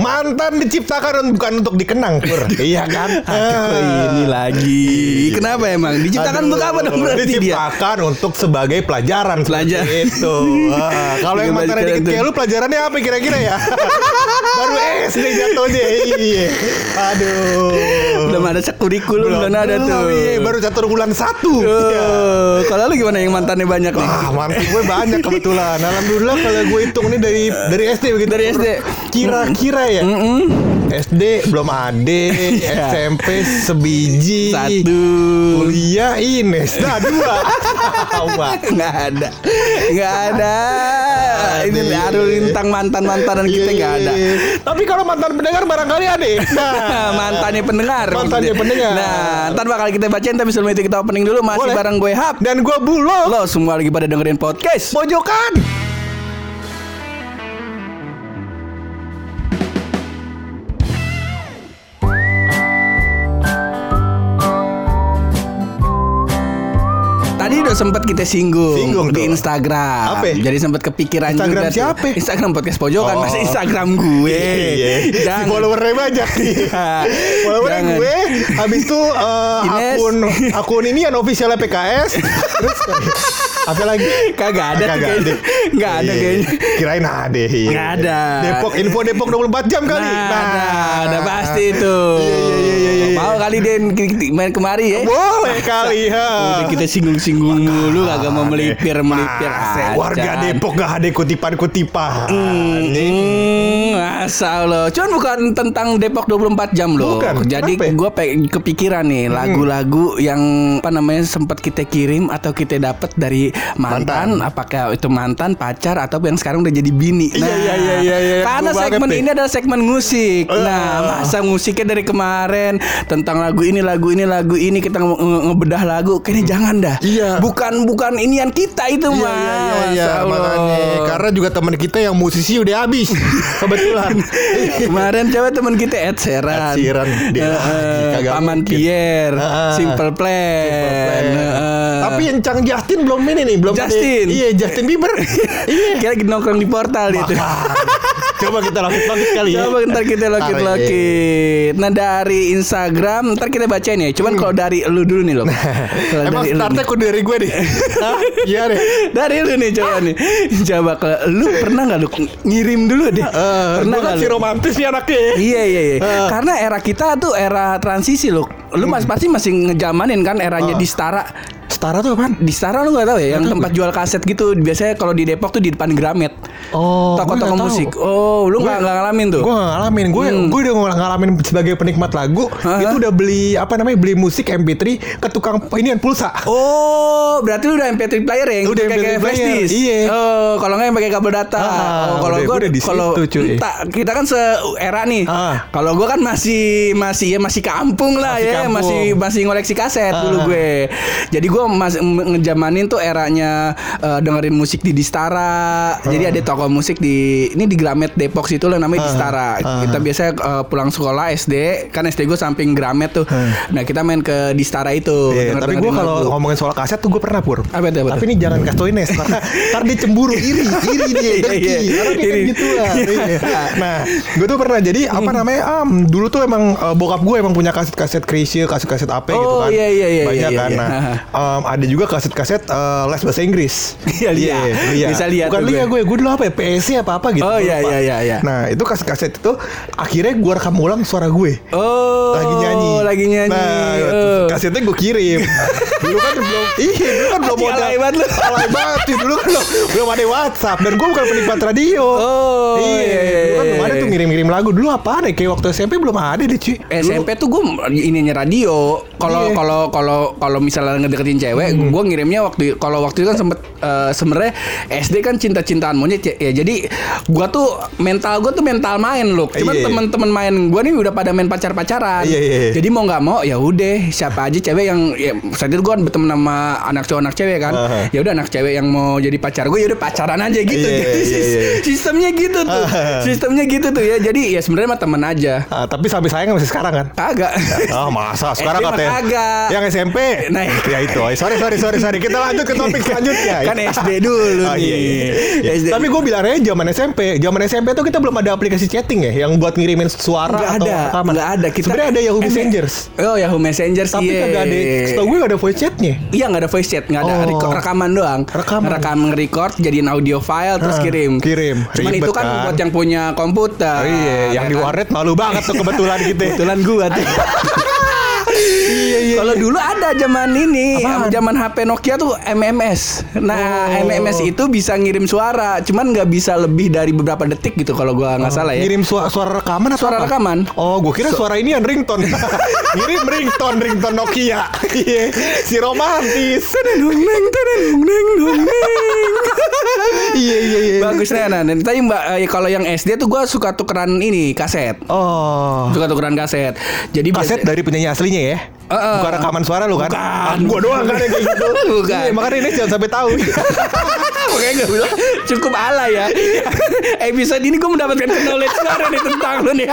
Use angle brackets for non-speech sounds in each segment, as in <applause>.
Mantan diciptakan bukan untuk dikenang, Pur. <laughs> iya kan? Aduh, ini lagi. Kenapa emang? Diciptakan Aduh, untuk apa dong berarti dia? Diciptakan untuk sebagai pelajaran. Pelajar- seperti Itu. Ah, kalau yang mantannya Pelajaran dikit kayak lu pelajarannya apa kira-kira ya? <laughs> Baru SD jatuhnya. Iya. Aduh. Belum ada sekurikulum belum ada tuh. Iya, baru catur bulan satu. Iya. Oh, kalau lu gimana yang mantannya banyak nih? Ah, mantan gue banyak kebetulan. Alhamdulillah kalau gue hitung nih dari dari SD begitu. Dari SD. Kira-kira ya. SD belum ada, Iya. SMP sebiji. Satu. Kuliah ini, nah dua. Nggak ada, nggak ada. Ini aduh lintang mantan mantanan kita nggak ada. Iya, iya, iya. Tapi kalau mantan pendengar barangkali ada. Nah, <laughs> mantannya pendengar. Mantannya pendengar. Nah, ntar bakal kita bacain tapi sebelum itu kita opening dulu masih Boleh. bareng gue Hap. Dan gue bulog. Lo semua lagi pada dengerin podcast. Pojokan. Udah sempat kita singgung, Singgung di. Instagram. Apa? Jadi sempat kepikiran Instagram juga siapa? Instagram podcast pojokan, Oh. masa Instagram gue. Iya. Si Jangan. followernya banyak nih. followernya Jangan. gue habis itu Ines. akun akun ini yang officialnya PKS. Terus <laughs> apa lagi? Kagak ada Kagak kayaknya. Nggak ada Iya. kayaknya. Kirain ada. iya. Nggak ada. Depok info Depok 24 jam kali. Nah, ada, ada pasti itu. Iya, iya, iya, iya, iya. Mau kali Den main kemari ya? Boleh kali <laughs> ya. Udah kita singgung-singgung dulu kagak mau melipir melipir Masa warga. Depok gak ada kutipan-kutipan. Hmm, asal loh. Cuman bukan tentang Depok 24 jam loh. Bukan. Jadi ya? gue kepikiran nih lagu-lagu yang apa namanya sempat kita kirim atau kita dapat dari mantan, apakah itu mantan, pacar atau yang sekarang udah jadi bini. Iya, iya, iya, iya, iya. Karena Gua segmen deh. ini adalah segmen musik. Ah. Nah, masa musiknya dari kemarin tentang lagu ini, lagu ini, lagu ini kita nge- nge- ngebedah lagu, kayaknya jangan dah. Iya. Bukan bukan inian kita itu Iya, mah. iya, iya, iya. Makanya karena juga teman kita yang musisi udah habis. <laughs> Kebetulan. Kemarin coba teman kita Ed Sheeran, Ed Sheeran, dia Eh, lagi, Paman mungkin. Pierre, Heeh. Simple Plan, Simple Plan. Heeh. Tapi yang Cang Justin belum ini nih, belum ada- Justin. iya, Justin Bieber. <laughs> iya. Kayak lagi nongkrong di portal gitu. <laughs> Coba kita lakit-lakit kali ya. Coba ntar kita lokit-lokit. Nah dari Instagram ntar kita bacain ya. Cuman kalau dari lu dulu nih loh. <laughs> Hmm. Emang startnya nih. kudu dari gue deh. Hah? Iya deh. Dari lu nih coba nih. Coba ke lu pernah nggak lu ngirim dulu deh. Eh, pernah kan nggak si romantis nih anaknya. Iya iya iya. Eh. Karena era kita tuh era transisi loh. Lu mas pasti masih ngejamanin kan eranya Eh. di Stara. Tuh apaan? Di Stara lu nggak tahu ya yang tempat jual kaset gitu. Biasanya kalau di Depok tuh di depan Gramet. Oh, Toko-toko musik. Oh, lu nggak ngalamin tuh? Gue gak ngalamin Gue Hmm. gue udah ngalamin sebagai penikmat lagu Hah? Itu udah beli Apa namanya Beli musik MP3 Ke tukang Ini yang pulsa Oh, berarti lu udah MP3 player ya? Yang Udah kayak MP3 kayak player, flash disk? iya. Oh, kalau nggak yang pakai kabel data. Ah, oh, kalau gua udah di kalau situ, cuy. tak, kita kan se era nih. Ah. Kalau gua kan masih masih ya masih kampung lah Masih ya, kampung. masih masih ngoleksi kaset Ah. dulu gue. Jadi gua masih ngejamanin tuh eranya eh, dengerin musik di Distara. Jadi ada toko musik di ini di Gramet Depok situ lah namanya Ah. Distara. Ah. Kita biasanya eh, pulang sekolah SD, kan SD gue samping Gramet tuh. Nah, kita main ke Distara itu. Iya, denger- tapi gue kalau ngomongin soal kaset tuh gue pernah pur. Apa itu, apa tapi ini jangan kasih tau Ines karena ntar dia cemburu iri, iri dia, Iya, dengki. iya. Karena dia kan gitu lah. Iya. Nah, gue tuh pernah jadi apa namanya? am, dulu tuh emang eh, bokap gue emang punya kaset-kaset Krisye, kaset-kaset apa gitu Oh, kan. iya, iya, iya, Banyak iya, kan. iya. Nah, em, ada juga kaset-kaset eh, les bahasa Inggris. Iya. Lia. Bisa lihat Bukan gue. gue, gue dulu apa ya? PSC apa apa gitu. Oh, iya, iya, iya, iya. Nah, itu kaset-kaset itu akhirnya gue rekam ulang suara gue Oh, lagi nyanyi. lagi nyanyi. Nah, Oh. kasetnya gue kirim. <laughs> dulu kan belum iya, dulu kan belum Anjing, alay banget lu. Alay banget sih, dulu kan belum, belum ada WhatsApp dan gue bukan penikmat radio. Oh, iya, iya, dulu kan iya, belum ada iya. tuh ngirim-ngirim lagu. Dulu apaan ya? Kayak waktu SMP belum ada deh, cuy. SMP tuh gue ininya radio. Kalau Iya. kalau kalau kalau misalnya ngedeketin cewek, gue ngirimnya waktu kalau waktu itu kan sempet eh, sebenarnya SD kan cinta-cintaan monyet ya jadi gua tuh mental gua tuh mental main loh. Cuman Iya, iya. teman-teman main gua nih udah pada main pacar-pacaran. Iya, iya, iya. Jadi mau nggak mau ya udah siapa aja cewek yang ya saat itu gua kan berteman sama anak cowok anak cewek kan. Aha. Ya udah anak cewek yang mau jadi pacar gue ya udah pacaran aja gitu. Iya, Jadi iya, iya. <laughs> Sistemnya gitu tuh. Sistemnya gitu tuh ya. Jadi ya sebenarnya mah temen aja. Ah, tapi sampai sayang masih sekarang kan? Kagak. Oh <laughs> masa <laughs> sekarang katanya kagak. Yang SMP Nah. Ya itu Sorry sorry sorry sorry Kita lanjut ke topik selanjutnya Kan SD dulu Oh, nih. iya, iya, iya. SD. Tapi gue bilangnya zaman SMP Zaman SMP tuh kita belum ada aplikasi chatting ya Yang buat ngirimin suara Nggak atau ada, rekaman nggak ada. Kita Sebenarnya ada Yahoo Messengers Oh Yahoo Messenger Tapi kagak ada Setahu gue gak ada voice chatnya Iya nggak ada voice chat, nggak ada Oh. Rekaman doang. Rekaman. Rekam record, jadiin audio file terus Ah, kirim. kirim. Cuman Ribet itu kan, kan. buat yang punya komputer. Oh, Iya Yang ya di kan? warnet malu banget tuh kebetulan gitu ya. Kebetulan gua tuh. <laughs> Iya iya Kalau dulu ada zaman ini, Apaan? zaman HP Nokia tuh MMS. Nah, Oh. MMS itu bisa ngirim suara, cuman nggak bisa lebih dari beberapa detik gitu kalau gua nggak salah ya. Ngirim suara, suara rekaman atau Suara apa? rekaman. Oh, gue kira suara ini yang ringtone. <laughs> Ngirim ringtone, ringtone Nokia. <laughs> Iya, si romantis. Dung neng, neng, neng. <laughs> Iya iya iya. Bagus nah, nah. Dan tadi Mbak eh, kalau yang SD tuh gua suka tukeran ini kaset. Oh. Suka tukeran kaset. Jadi Kaset dari penyanyi aslinya ya? Heeh. Bukan rekaman suara lu kan? Bukan. Gua doang kan yang kayak gitu. <laughs> Bukan. Iya, makanya ini jangan sampai tahu. <laughs> Makanya gue bilang cukup ala ya. <laughs> Episode ini gue mendapatkan knowledge baru nih tentang lu nih.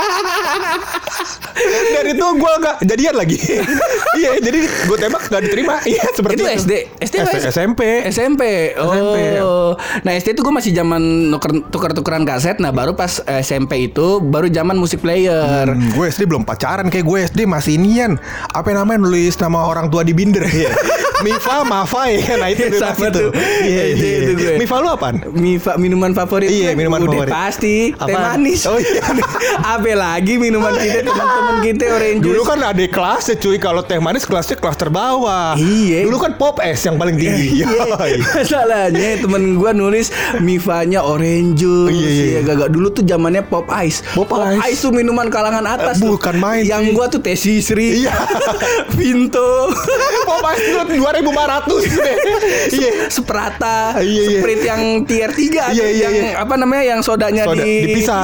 Dan itu gua gak jadian lagi. iya, jadi gua tembak gak diterima. Iya, seperti itu SD, SD SMP. SMP. Oh. SMP. Nah SD itu gue masih zaman tuker-tukeran kaset. Nah baru pas SMP itu baru zaman musik player. Hmm, gue SD belum pacaran kayak gue SD masih inian apa namanya nulis nama orang tua di binder ya. <laughs> Mifa, Mafa ya. Nah itu bebas Sama itu. tuh. Iya, SD iya, itu iya. gue. Mifa lu apaan? Mifa, minuman favorit Iya, gue minuman udah favorit. pasti teh manis. Oh, iya. <laughs> Apa lagi minuman kita teman-teman kita orange Dulu juice. kan ada kelasnya cuy Kalau teh manis kelasnya kelas terbawah Iya. Dulu kan pop es yang paling tinggi Iya. <laughs> Masalahnya temen gua nulis Mifanya orange juice. Iya, iya, iya. gagak dulu tuh zamannya pop ice. Pop Ice. tuh minuman kalangan atas. Eh, bukan main, Yang gua tuh teh sisri. Iya. Vinto. Pop es itu 2500 deh Iya Sprata, Iya, iya. Sprite yang tier 3 Iya, iya, yang iya. apa namanya yang sodanya Soda, di, dipisah.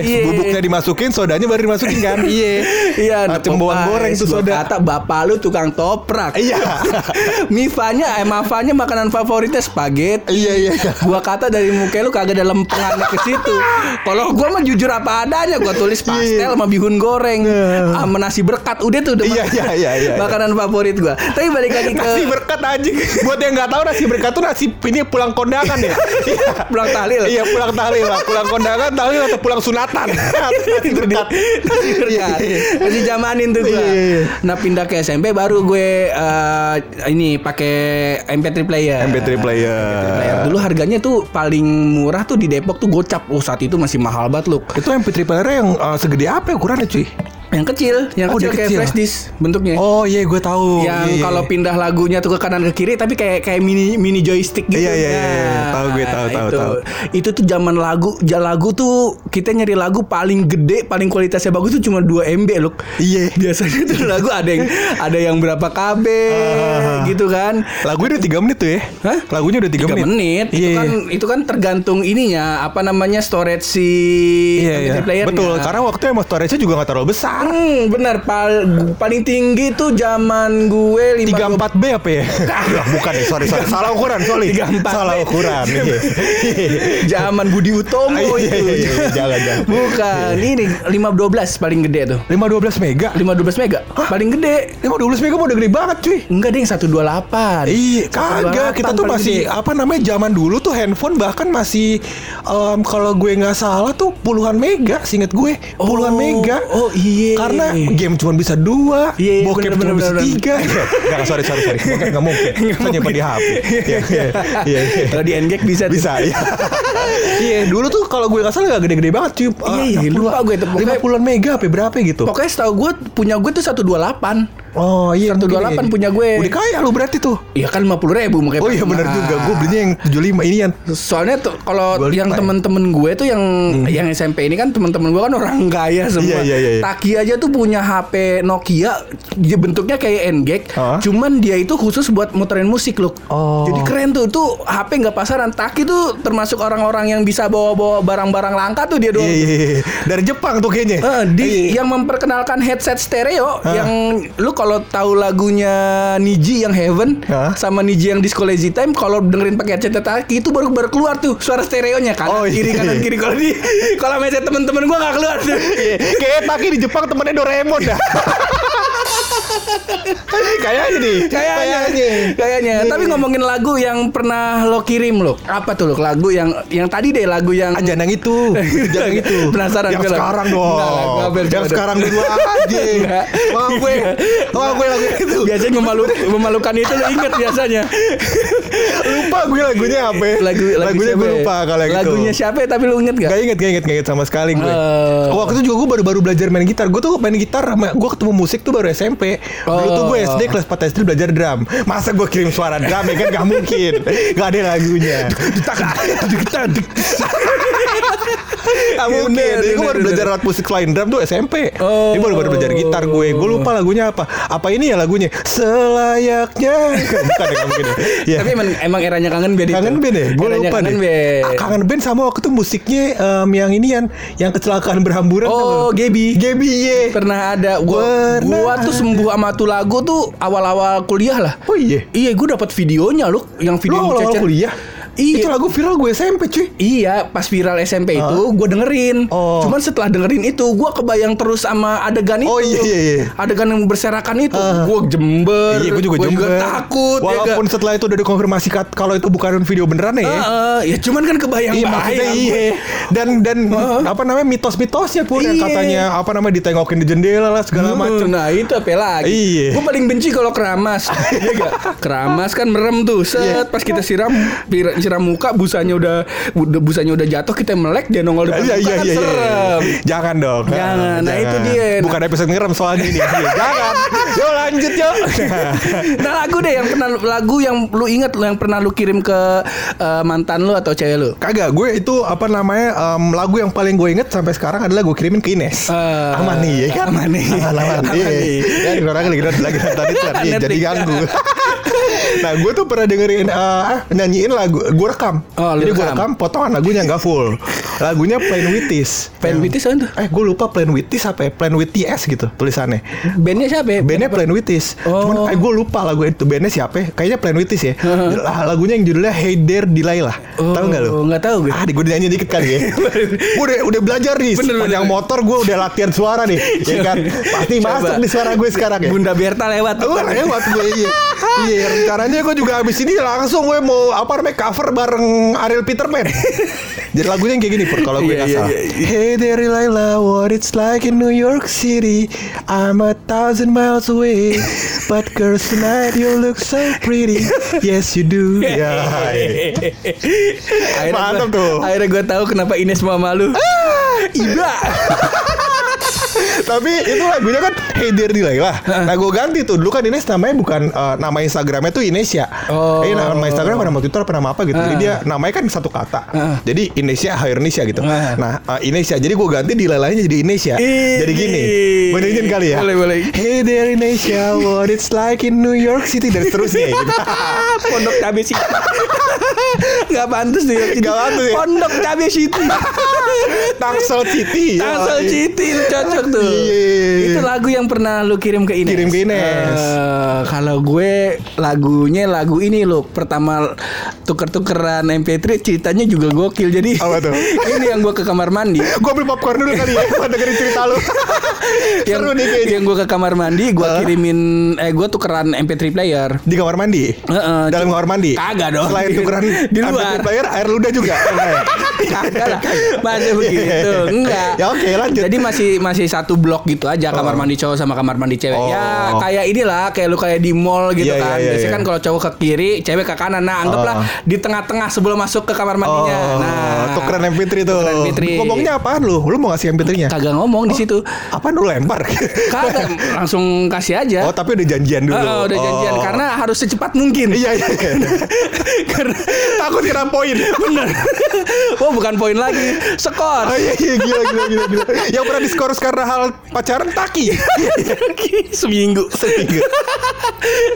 Iya, bubuknya dimasukin, sodanya baru dimasukin kan. Iya. Iya, Ah, nah, cembuan Pop goreng tuh soda. Kata bapak lu tukang toprak. Iya. <laughs> Mifanya, eh Mafanya makanan favoritnya spaghetti. Iya, iya, iya. Gua kata dari muka lu kagak ada lempengannya ke situ. Kalau gua mah jujur apa adanya, gua tulis pastel sama bihun goreng, sama nasi berkat. Udah tuh udah Iya, mak- iya, iya, iya. makanan favorit gua. Tapi balik lagi ke Nasi berkat anjing. Buat yang nggak tahu nasi berkat tuh nasi ini pulang kondangan ya. <laughs> Iya. pulang tahlil. Iya pulang tahlil lah, pulang kondangan, tahlil atau pulang sunatan. <laughs> nasi berkat. Nasi berkat. Iya, iya. Masih zamanin tuh gua. Iya, iya. Nah pindah ke SMP baru gue eh, ini pakai MP3 player. MP3 player. Player. Dulu harganya tuh paling murah tuh di Depok tuh gocap. Oh saat itu masih mahal banget loh. Itu MP3 player yang uh, segede apa ya ukurannya cuy? Yang kecil, yang Oh, kecil dia kayak kecil. flash disk bentuknya. Oh iya gue tahu. yang Iya, iya. kalau pindah lagunya tuh ke kanan ke kiri tapi kayak kayak mini mini joystick gitu. Iya, iya, iya, iya. Nah, Tahu gue, tahu, tahu, itu. tahu. Itu tuh zaman lagu, lagu tuh kita nyari lagu paling gede, paling kualitasnya bagus tuh cuma 2 MB loh. Iya. Biasanya tuh lagu ada yang ada yang berapa KB Ah. gitu kan. Lagunya udah 3 menit tuh ya? Hah? Lagunya udah 3, 3 menit. menit. Itu Iya, kan iya. itu kan tergantung ininya apa namanya storage si Iya, iya. MP3 playernya. Betul, karena waktu emang storage-nya juga gak terlalu besar. Hmm, benar. Pal- paling tinggi tuh zaman gue 5 34B apa ya? <laughs> Bukan ya, sorry, sorry. Salah ukuran, sorry. 34B. Salah ukuran. iya. Zaman Budi Utomo Iya, itu. iya. Jangan, jangan. Bukan, ini 512 paling gede tuh. 512 mega. 512 mega. Paling gede. 512 mega udah gede banget cuy. Enggak deh yang 128. Iya, kagak. 128 Kita tuh masih gede. apa namanya zaman dulu tuh handphone bahkan masih kalau gue nggak salah tuh puluhan mega, singkat gue puluhan Oh, mega. oh, iya. Karena game cuma bisa dua, Iya, iya, bokep bener, cuma bener, bisa bener. tiga. Nggak, sorry, sorry, sorry. <laughs> Bokep nggak mungkin. Saya nyimpan di HP. Iya, iya, <laughs> iya, iya. Kalau di NGEK bisa. Bisa, iya. <laughs> Iya, dulu tuh kalau gue nggak salah nggak gede-gede banget cuy. Iya, iya, lupa gue tuh. Pokoknya- 50-an mega apa berapa gitu. Pokoknya setahu gue punya gue tuh 128. Oh iya 128 mungkin ya. punya gue. Udah kaya lu berarti tuh Iya kan 50 ribu makanya. Oh iya benar Nah, juga Gue belinya yang 75 ini yang Soalnya tuh kalau yang ya. temen-temen gue tuh yang yang SMP ini kan temen-temen gue kan orang kaya semua. Iya, iya, iya, iya. Taki aja tuh punya HP Nokia, dia bentuknya kayak N-Gag, Hah? cuman dia itu khusus buat muterin musik loh. Oh. Jadi keren tuh, tuh HP nggak pasaran. Taki tuh termasuk orang-orang yang bisa bawa-bawa barang-barang langka tuh dia doang. Iya iya iya Dari Jepang tuh kayaknya Eh, di Iya. yang memperkenalkan headset stereo Hah? yang lu kalau tahu lagunya Niji yang Heaven Hah? sama Niji yang Disco Lazy Time kalau dengerin pakai headset Taki itu baru baru keluar tuh suara stereonya kanan Oh, iya. kiri kanan kiri kalau di kalau headset temen-temen gua nggak keluar tuh. Iya, Kayak Taki di Jepang temennya Doraemon dah <laughs> Kayaknya nih Kayaknya, kayaknya. Tapi ngomongin lagu yang pernah lo kirim lo, apa tuh lo lagu yang yang tadi deh lagu yang jangan yang itu Jangan yang itu <laughs> Penasaran Yang sekarang dong Yang sekarang dulu <laughs> aja. Wah gue Wah gue lagu itu <laughs> biasanya memalu memalukan itu lo inget biasanya. Lupa gue lagunya apa ya. lagu, lagu Lagunya gue ya? lupa kalau yang itu Lagunya siapa ya, tapi lu inget gak? Gak inget, gak inget, gak inget sama sekali gue. Eh. Waktu itu juga gue baru-baru belajar main gitar. Gue tuh main gitar, gue ketemu musik tuh baru SMP. Dulu tuh gue Oh. SD kelas 4 SD belajar drum. Masa gue kirim suara drum ya kan gak mungkin. Gak ada lagunya. Gak mungkin. Jadi gue baru belajar alat musik selain drum tuh SMP. Oh. Ini baru-baru belajar gitar gue. Gue lupa lagunya apa. Apa ini ya lagunya? Selayaknya. Bukan ya, mungkin ya. Tapi emang, emang eranya kangen band. Kangen band ya? Gue lupa kangen deh. band. Ah, kangen band sama waktu itu musiknya em, yang ini yang yang kecelakaan berhamburan. Oh? Gaby. Gaby ye. Pernah ada gua, gua tuh sembuh sama tuh lagu tuh awal-awal kuliah lah. Oh iya. Iya, gue dapat videonya loh, yang Lu video awal-awal Cecer. kuliah? Iya. Itu lagu viral gue SMP cuy. Iya, pas viral SMP itu gue dengerin. Oh. Cuman setelah dengerin itu gue kebayang terus sama adegan itu. Oh, iya, iya, iya. Adegan yang berserakan itu. Ah. Gue jember. Iya, gue juga gua jember. takut. ya Walaupun kan? setelah itu udah dikonfirmasi kalau itu bukan video beneran ya. Heeh, ya cuman kan kebayang Iya maksudnya bahaya. iya dan dan Heeh. apa namanya mitos-mitosnya pun yang Iya. katanya apa namanya ditengokin di jendela lah segala Hmm, macam. Nah itu apa lagi Iya. Gue paling benci kalau keramas Iya gak? <laughs> Keramas kan merem tuh Set Iya. Pas kita siram pir- Siram muka Busanya udah, Busanya udah jatuh Kita melek Dia nongol depan Iya muka iya kan iya. iya. serem Jangan dong. Jangan. Nah, itu dia. Bukan episode ngerem soalnya ini. Iya, Jangan. Yuk lanjut yuk. Nah lagu deh yang pernah Lagu yang lu inget Yang pernah lu kirim ke eh, Mantan lu atau cewek lu Kagak, gue itu apa namanya em, lagu yang paling gue inget sampai sekarang adalah gue kirimin ke Ines. Eh, aman nih, ya kan? aman nih. aman, Iya. nih. Ya, orang lagi lagi kan, iya, jadi ganggu. Nah, gue tuh pernah dengerin eh, ah, nyanyiin lagu, gue rekam. Oh, jadi gue rekam. potongan lagunya nggak full. Lagunya Plain Witties. Plain Witties apa tuh? Eh, gue lupa Plain Witties apa ya? Plain with TS gitu tulisannya. Bandnya siapa ya? Bandnya Plain Witties Oh. Cuman eh, gue lupa lagu itu Bandnya siapa ya? Kayaknya Plain Witties ya Lah, Lagunya yang judulnya Hey There Delilah Oh, Tahu nggak lu? nggak tahu gue. Ah, gue nyanyi dikit kali ya. <laughs> gue udah udah belajar nih. Bener, Sepanjang bener. motor gue udah latihan suara nih. <laughs> ya kan? Pasti masuk nih suara gue sekarang ya. Bunda Berta lewat tuh. Oh, lewat gue iya. <laughs> Iya, rencananya gue juga abis ini langsung gue mau apa namanya cover bareng Ariel Peterman. <laughs> Jadi lagunya yang kayak gini Pur kalau gue nggak iya, salah. iya, iya. Hey there Delilah, what it's like in New York City. I'm a thousand miles away, but girls tonight you look so pretty. Yes you do. Ya. Akhirnya Mantap tuh. Akhirnya gue tahu kenapa Ines mau malu. Iba. <laughs> Tapi itu lagunya kan Hey Dear Delilah Nah gue ganti tuh. Dulu kan Ines namanya bukan eh, Nama Instagramnya tuh Inesia Oh. Eh nama Instagram apa nama Twitter apa nama apa gitu. Jadi dia namanya kan satu kata. Jadi Inesia Hairnesia gitu. Ah. Nah eh, Inesia Jadi gue ganti di lelahnya jadi Inesia Jadi gini. Boleh izin kali ya? Boleh, boleh. Hey there Inesia What it's like in New York City Dan seterusnya gitu. <laughs> Pondok cabe sih. <laughs> Gak pantas ya. Nggak pantas ya? Pondok cabe situ. Tangsel City Tangsel. City cocok tuh. Iya. Itu lagu yang pernah lu kirim ke Ines. Kirim ke Ines. Eh, kalau gue lagunya lagu ini loh. Pertama tuker-tukeran MP3 ceritanya juga gokil. Jadi Apa tuh? <laughs> ini yang gue ke kamar mandi. Gue beli popcorn dulu kali ya Buat dengerin cerita lu <laughs> yang, Seru nih kayaknya yang gue ke kamar mandi, gue kirimin eh gue tukeran MP3 player. Di kamar mandi? Heeh, Dalam kamar mandi? Kagak dong. Selain tukeran Di luar. MP3 player air ludah juga? Enggak <laughs> ya? Kagak lah. Masih begitu. Enggak. Ya oke, lanjut. Jadi masih masih satu blok gitu aja kamar mandi cowok sama kamar mandi cewek. Oh. Ya kayak inilah kayak lu kayak di mall gitu Iya, kan. iya, iya, Biasanya iya. kan kalau cowok ke kiri, cewek ke kanan. Nah, anggaplah Oh. di tengah-tengah sebelum masuk ke kamar mandinya. Oh, nah, tukeran MP3 tuh. tukeran MP3. Ngomongnya apaan lu? Lu mau ngasih MP3-nya? kagak ngomong di situ. Apaan lu lempar? Kagak langsung kasih aja. Oh, tapi udah janjian dulu. Ah, udah janjian Oh. karena harus secepat mungkin. Iya, iya. iya. <laughs> <laughs> Takut kena poin. bener. <laughs> oh, bukan poin lagi. Skor. Oh iya iya gila gila gila gila. Yang pernah diskors karena hal pacaran taki. <laughs> Seminggu. Seminggu.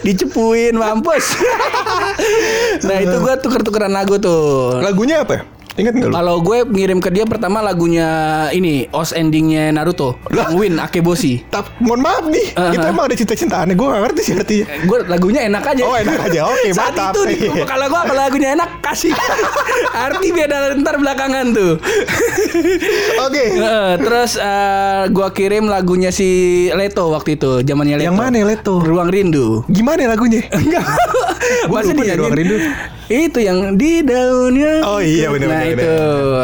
Dicepuin mampus. nah, itu gua tuker-tukeran lagu tuh. Lagunya apa? Ya? Ingat nggak? Kalau gue ngirim ke dia pertama lagunya ini os endingnya Naruto, Lah. Win Akeboshi. <laughs> Tap, mohon maaf nih, Uh-huh. itu emang ada cinta-cintaannya. Gue gak ngerti sih artinya. Gue lagunya enak aja. Oh, enak aja. Oke, Saat mantap. itu di- <laughs> kalau gue kalau lagunya enak kasih <laughs> arti beda ntar belakangan tuh. Oke. Heeh, terus eh, gua kirim lagunya si Leto waktu itu, zamannya Leto. Yang mana ya, Leto? Ruang Rindu. Gimana lagunya? Enggak. Gua Masa lupa dinyanyiin? Ruang Rindu. Itu yang di daunnya. Oh iya, bener, Nah bener, itu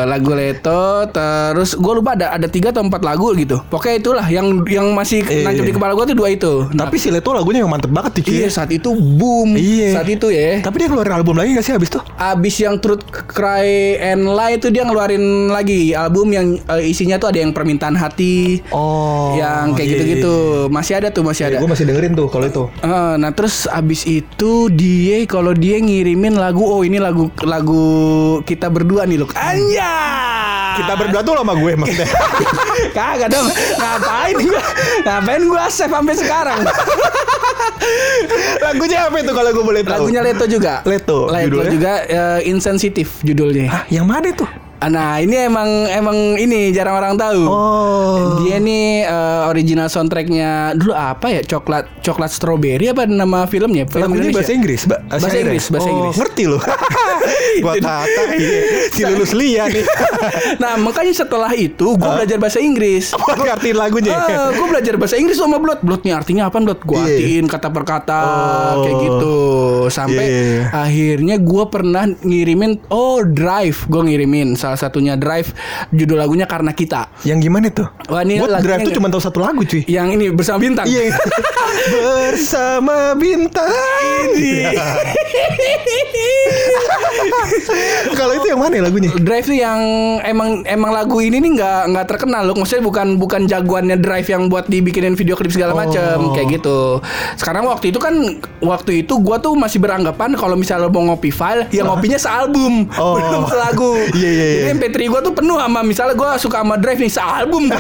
lagu Leto. Terus gue lupa ada ada tiga atau empat lagu gitu. Pokoknya itulah yang yang masih Iya, nancep iya. di kepala gue tuh dua itu. Nah, Tapi si Leto lagunya yang mantep banget iya saat itu boom. Iya. Saat itu ya. Tapi dia keluarin album lagi gak sih abis tuh? Abis yang Truth Cry and Lie itu dia ngeluarin lagi album yang eh, isinya tuh ada yang permintaan hati. Oh. yang kayak gitu-gitu masih ada tuh masih ada. Gue masih dengerin tuh kalau itu. Eh, nah terus abis itu dia kalau dia ngirimin lagu oh ini lagu lagu kita berdua nih loh anja Kita berdua tuh sama gue maksudnya. <laughs> kagak dong ngapain gua ngapain gua save sampai sekarang lagunya apa itu kalau gue boleh tahu? lagunya Leto juga Leto, Leto judulnya? juga eh, insensitif judulnya Hah, yang mana tuh? Nah ini emang emang ini jarang orang tahu Oh. Dia nih eh, original soundtracknya dulu apa ya? Coklat coklat strawberry apa nama filmnya? Film Lagunya Indonesia. bahasa Inggris, Ba- Bahasa syairnya? Inggris, bahasa oh, Inggris. Ngerti loh. <laughs> Gua kata iya, si lulus lia nih. <laughs> Nah makanya setelah itu gue belajar bahasa Inggris. <laughs> Apa ngertiin lagunya? gue belajar bahasa Inggris sama Blot. Blotnya artinya apa Blot? Gue Iya. artiin kata per kata Oh. kayak gitu. Sampai Iya. akhirnya gue pernah ngirimin oh Drive. Gue ngirimin salah satunya Drive. Judul lagunya karena kita. Yang gimana tuh? Wah, ini lagunya drive tuh cuma tahu satu lagu cuy. Yang ini bersama bintang. Iya. <laughs> Bersama bintang. <laughs> Kalau itu yang mana ya lagunya? Drive tuh yang emang emang lagu ini nih nggak nggak terkenal loh. Maksudnya bukan bukan jagoannya Drive yang buat dibikinin video klip segala macam Oh. kayak gitu. Sekarang waktu itu kan waktu itu gua tuh masih beranggapan kalau misalnya mau ngopi file, ya ngopinya sealbum, Oh. belum selagu. Iya, iya, iya. Jadi MP3 gua tuh penuh sama misalnya gua suka sama Drive nih sealbum. <laughs>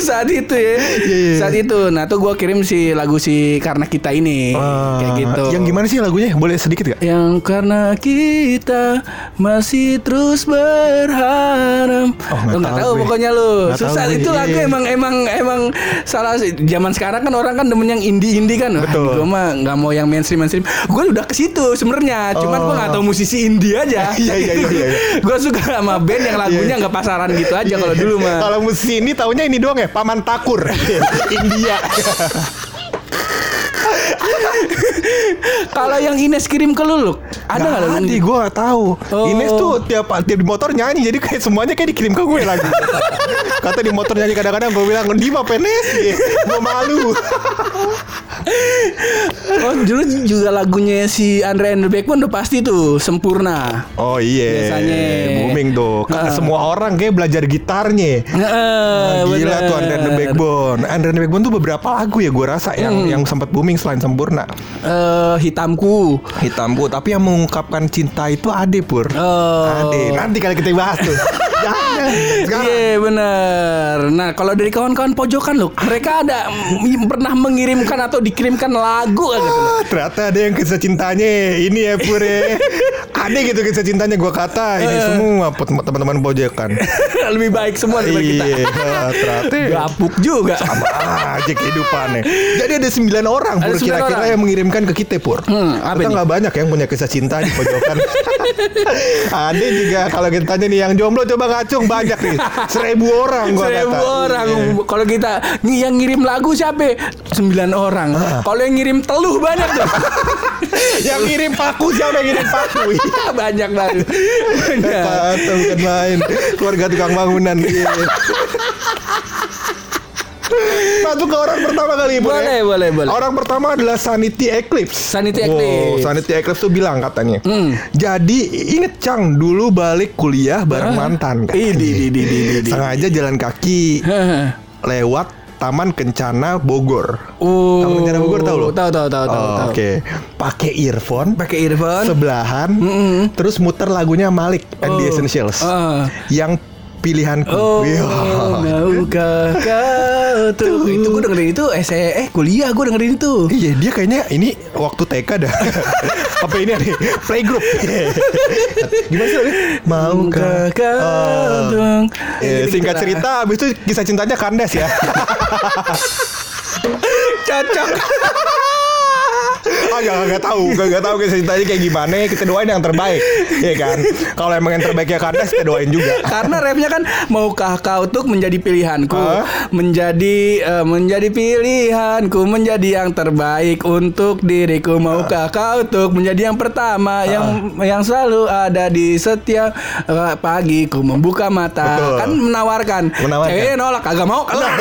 Saat itu ya. iya. Saat itu. Nah, tuh gua kirim si lagu si karena kita ini kayak Ah, gitu. Yang gimana sih lagunya? Boleh sedikit gak? Yang karena kita masih terus berharap. Oh, Lu nggak tahu gue. pokoknya lu. Nggak Susah tahu gue. itu Iya, lagu iya. emang emang emang salah sih. Zaman sekarang kan orang kan demen yang indie-indie kan. Betul. Gue mah nggak mau yang mainstream mainstream. Gue udah ke situ sebenarnya. Cuman gue nggak tahu musisi indie aja. <laughs> Iya, iya, iya, iya, iya. Gue suka sama band yang lagunya nggak pasaran gitu aja kalau dulu mah. Kalau musisi ini taunya ini doang ya, Paman Takur. <laughs> India. <laughs> Kalau yang Ines kirim ke lu, Luk, ada nggak? Ada, gue gak tahu. Oh. Ines tuh tiap tiap di motor nyanyi, jadi kayak semuanya kayak dikirim ke gue lagi. <laughs> Kata di motor nyanyi kadang-kadang gue bilang di mah penes, gue malu. <laughs> Oh dulu juga lagunya si Andre and the Backbone udah pasti tuh sempurna. Oh iya, Biasanya. booming tuh. Karena Heeh. semua orang kayak belajar gitarnya. Heeh, Gila bener. tuh Andre and the Backbone. Andre and the Backbone tuh beberapa lagu ya gue rasa yang Hmm. yang sempat booming selain sempurna. Eh, hitamku. Hitam bu, tapi yang mengungkapkan cinta itu Ade pur. Oh. Ade, nanti kali kita bahas tuh. <laughs> Iya bener Nah kalau dari kawan-kawan pojokan loh Mereka ada pernah mengirimkan atau dikirimkan lagu kan gitu. Ah, ternyata ada yang kisah cintanya ini ya pur ya. <laughs> Ada gitu kisah cintanya gue kata ini semua pot- teman-teman pojokan. <laughs> Lebih baik semua daripada kita Iya, ah, ternyata Gapuk juga sama aja kehidupannya. Jadi ada 9 orang pur sembilan kira-kira yang mengirimkan ke kita pur. Hmm, kita nggak banyak yang punya kisah cinta di pojokan. <laughs> ada juga kalau kita tanya nih yang jomblo coba ngacung banyak nih. Seribu orang gua Seribu kata. orang Iya. Kalau kita ng- Yang ngirim lagu siapa Sembilan orang Ah. Kalau yang ngirim teluh banyak tuh <laughs> yang ngirim paku siapa yang ngirim paku? <laughs> Iya. Banyak banget Banyak. Kata bukan main Keluarga tukang bangunan Iya. <laughs> Masuk ke orang pertama kali ya. Boleh, boleh, boleh. Orang pertama adalah Sanity Eclipse. Sanity Wow, Eclipse. Sanity Eclipse tuh bilang katanya. Hmm. Jadi inget Cang dulu balik kuliah bareng mantan. Ih, di, di, di, di, di. Sengaja jalan kaki lewat Taman Kencana Bogor. Oh, Taman Kencana Bogor tahu lo? Tahu, tahu, tahu, tahu. Oh. Oke. Pakai earphone. Pakai earphone. sebelahan terus muter lagunya Malik and the Oh. Essentials Ah. yang pilihanku Oh, Iya. maukah kau <laughs> tuh itu gue dengerin itu SE eh kuliah gue dengerin itu. Iya dia kayaknya ini waktu TK dah <laughs> Apa ini nih Playgroup <laughs> Gimana sih? Maukah kau Oh. dong. Eh, Gitu-gitu Singkat lah. cerita Abis itu kisah cintanya kandas ya cocok. Ah gak, gak tahu gak, gak tahu kisah cintanya kayak gimana Kita doain yang terbaik Iya kan Kalau emang yang terbaiknya kandas Kita doain juga Karena rapnya kan maukah kau tuh menjadi pilihanku, Hah? menjadi eh, menjadi pilihanku, menjadi yang terbaik untuk diriku. Maukah kau tuh menjadi yang pertama, yang yang selalu ada di setiap eh, pagi ku membuka mata. Betul. Kan menawarkan. Menawarkan. Ceweknya nolak, kagak mau. Kelar.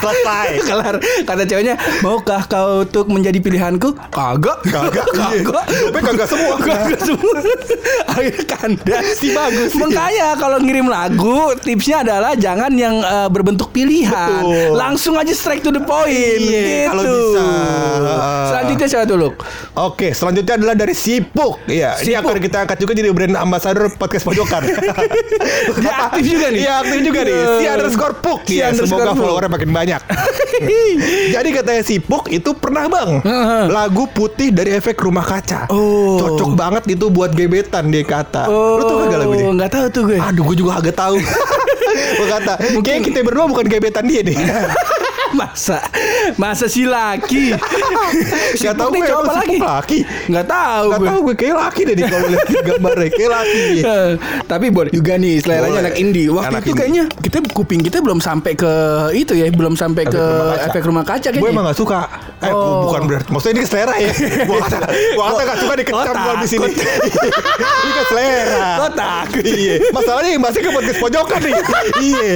Selesai <laughs> Kelar. Kata ceweknya, maukah kau tuh menjadi pilihanku? Kagak. Kagak <laughs> iya. Kagak. Hidupnya kagak semua <laughs> Kagak semua. <laughs> Akhirnya kandas. Si bagus. Makanya kalau ngirim lagu tipsnya adalah jangan yang eh, berbentuk pilihan. Betul. Langsung aja straight to the point. Iya, gitu. kalau bisa. Selanjutnya siapa tuh, Luk? Oke, selanjutnya adalah dari Sipuk. Iya, ini Sipuk. akan kita angkat juga jadi brand ambassador podcast pojokan. Dia aktif juga nih. Iya, aktif juga nih. Si underscore Puk. Si Iya, underscore semoga followernya makin banyak. jadi katanya Sipuk itu pernah bang lagu putih dari efek rumah kaca. Oh. Cocok banget itu buat gebetan dia kata. Lu tau kagak lagu ini? Enggak tahu tuh gue. Aduh, gue juga agak tahu. <laughs> gue kata, kayak kita berdua bukan gebetan dia nih. <laughs> masa masa si laki. Gak tau gue apa lagi? Laki. Enggak tahu Gak gue. tau gue kayak laki deh kalau lihat gambarnya kayak laki. Eh, Tapi boleh juga nih seleranya anak indie. Waktu itu kayaknya kita kuping kita belum sampai ke itu ya, belum sampai ke efek rumah kaca Gue kayaknya. emang gak suka Eh Oh. bukan berarti Maksudnya ini ke selera ya <laughs> Gue kata Gue kata gak suka dikecam Oh, kalau di sini <laughs> Ini ke selera Lo takut. Iya Masalahnya yang bahasnya ke podcast pojokan nih Iya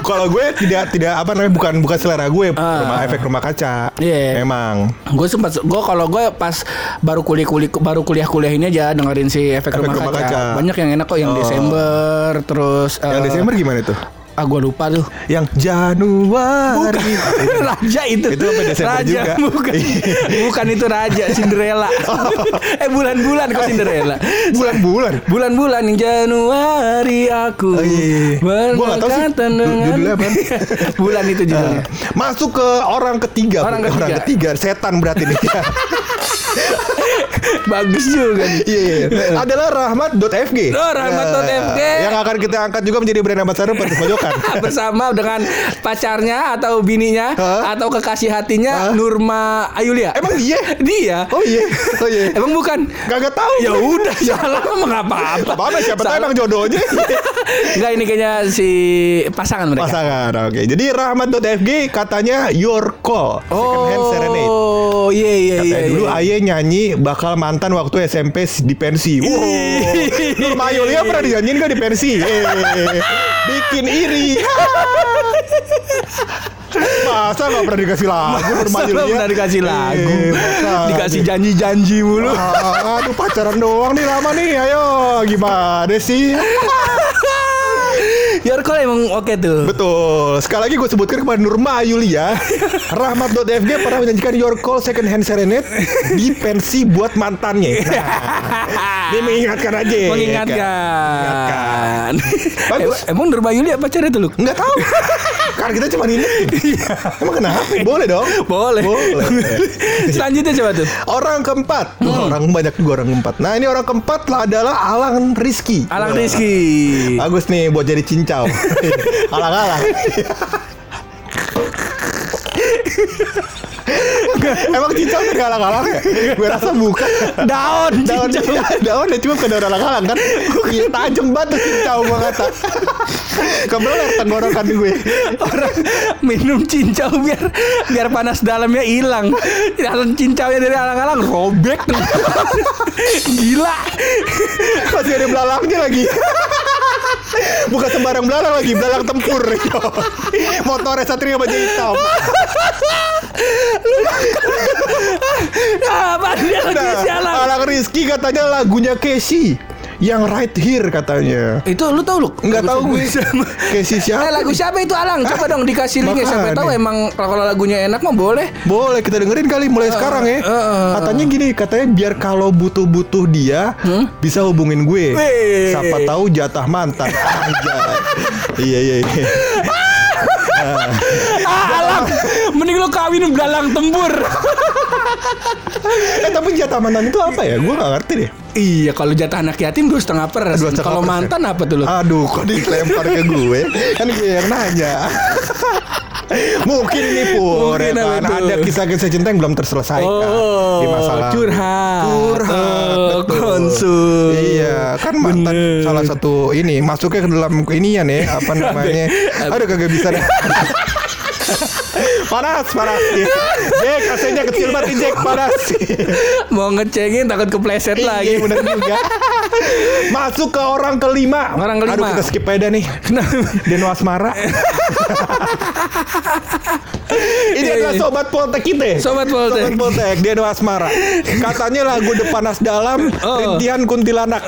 Kalau gue tidak Tidak apa namanya Bukan bukan selera gue Ah. rumah Efek rumah kaca Iya. Memang Gue sempat gue kalau gue pas baru kuliah kuliah baru kuliah kuliah ini aja dengerin si efek, Efek rumah, Rumah kaca. Kaca. Banyak yang enak kok yang Oh. Desember terus Yang eh, Desember gimana tuh? Ah gue lupa tuh. Yang Januari <laughs> raja itu. Itu sampai Desember raja, juga. <laughs> Bukan, bukan itu raja Cinderella. <laughs> eh bulan-bulan kok Cinderella. Bulan-bulan Bulan-bulan yang Januari aku Oh, iya, iya. Gua berkaitan du- dengan judulnya apaan. bulan itu judulnya. Nah, Masuk ke orang ketiga Orang ketiga. Orang ketiga Setan berarti nih <laughs> Bagus juga nih. Iya, iya. Adalah rahmat.fg. Oh, rahmat.fg. Ya, yang akan kita angkat juga menjadi brand ambassador pada pojokan. <laughs> bersama dengan pacarnya atau bininya Hah? atau kekasih hatinya Hah? Nurma Ayulia. Emang dia? <laughs> Dia. Oh iya. Oh iya. Emang bukan? Gak tahu. Ya udah, salah nggak apa-apa. Apa siapa tahu emang jodohnya. Enggak ini kayaknya si pasangan mereka. Pasangan. Oke. Jadi rahmat.fg katanya your call. Second hand serenade. Oh, iya iya iya. Katanya dulu iya. Aye nyanyi bakal mantan waktu SMP di pensi. Wow. Nur Mayulia pernah dinyanyiin gak di pensi? Eh, bikin iri. Masa gak pernah dikasih lagu Masa nggak pernah dikasih lagu, Eh, masa dikasih janji-janji mulu. Ah, aduh pacaran doang nih lama nih. Ayo gimana sih? Your call emang oke tuh. Betul. Sekali lagi gue sebutkan kepada Nurma Ayulia, <laughs> Rahmat.fg pernah menyanyikan Your Call Second Hand Serenade di pensi buat mantannya. <laughs> Nah, ini mengingatkan aja. ya Mengingatkan. Bagus. Em- Emang Nurma Yulia pacarnya tuh, Luk? Enggak tahu. Karena kita cuma ini. Emang kenapa? Boleh dong. Boleh. Boleh. <laughs> Selanjutnya coba tuh. Orang keempat. Wah, orang banyak juga orang keempat. Nah, ini orang keempat lah adalah Alang Rizky. Alang. Rizky. Bagus nih buat jadi cincau. <laughs> Alang-alang. Emang cincau tuh gak alang-alang ya? Gue rasa bukan. Daun, Daun cincau. daun ya cuma bukan daun alang-alang kan? Iya tajam banget tuh cincau gue kata. Kebelet tenggorokan gue. Orang minum cincau biar biar panas dalamnya hilang. Dalam cincaunya dari alang-alang robek. Gila. Masih ada belalangnya lagi. Bukan sembarang belalang lagi, belalang tempur. Yo. Motornya Satria baju hitam. Apa dia lagi Nah, sialan? anak Rizky katanya lagunya Casey yang right here katanya. Itu lu tahu lu? Enggak tahu gue. <laughs> Casey Eh siapa? lagu siapa itu Alang? Coba dong dikasih linknya siapa tahu emang kalau lagunya enak mah boleh. Boleh kita dengerin kali mulai sekarang ya. uh. Katanya gini, katanya biar kalau butuh-butuh dia bisa hubungin gue. Weh. Siapa tahu jatah mantan. <laughs> Iya iya iya. <laughs> Ah, Alang, mending lu kawin belalang tempur. Eh tapi jatah mantan itu apa ya? Gue gak ngerti deh. iya, kalau jatah anak yatim dua setengah per. Kalau persen. mantan apa tuh lu? Aduh, kok dilempar ke gue? Kan gue yang nanya. Mungkin ini pur Mungkin ya kan? ada kisah-kisah cinta yang belum terselesaikan Oh, di masa lalu. curhat. Curhat, Oh, betul. konsul. Iya, kan mantan Bener. salah satu ini masuknya ke dalam inian ya, apa <laughs> namanya? Aduh kagak bisa <laughs> <laughs> panas, panas. Jack, AC-nya kecil banget Jack, panas. Mau ngecengin takut kepleset Iya, lagi. bener juga. Masuk ke orang kelima. Orang kelima. Aduh, kita skip aja nih. <laughs> Deno Asmara. <laughs> Ini Iya, adalah iya. sobat Poltek kita. Sobat Poltek. Sobat Poltek, Deno Asmara. Katanya lagu Depanas Dalam, Oh. rintihan kuntilanak.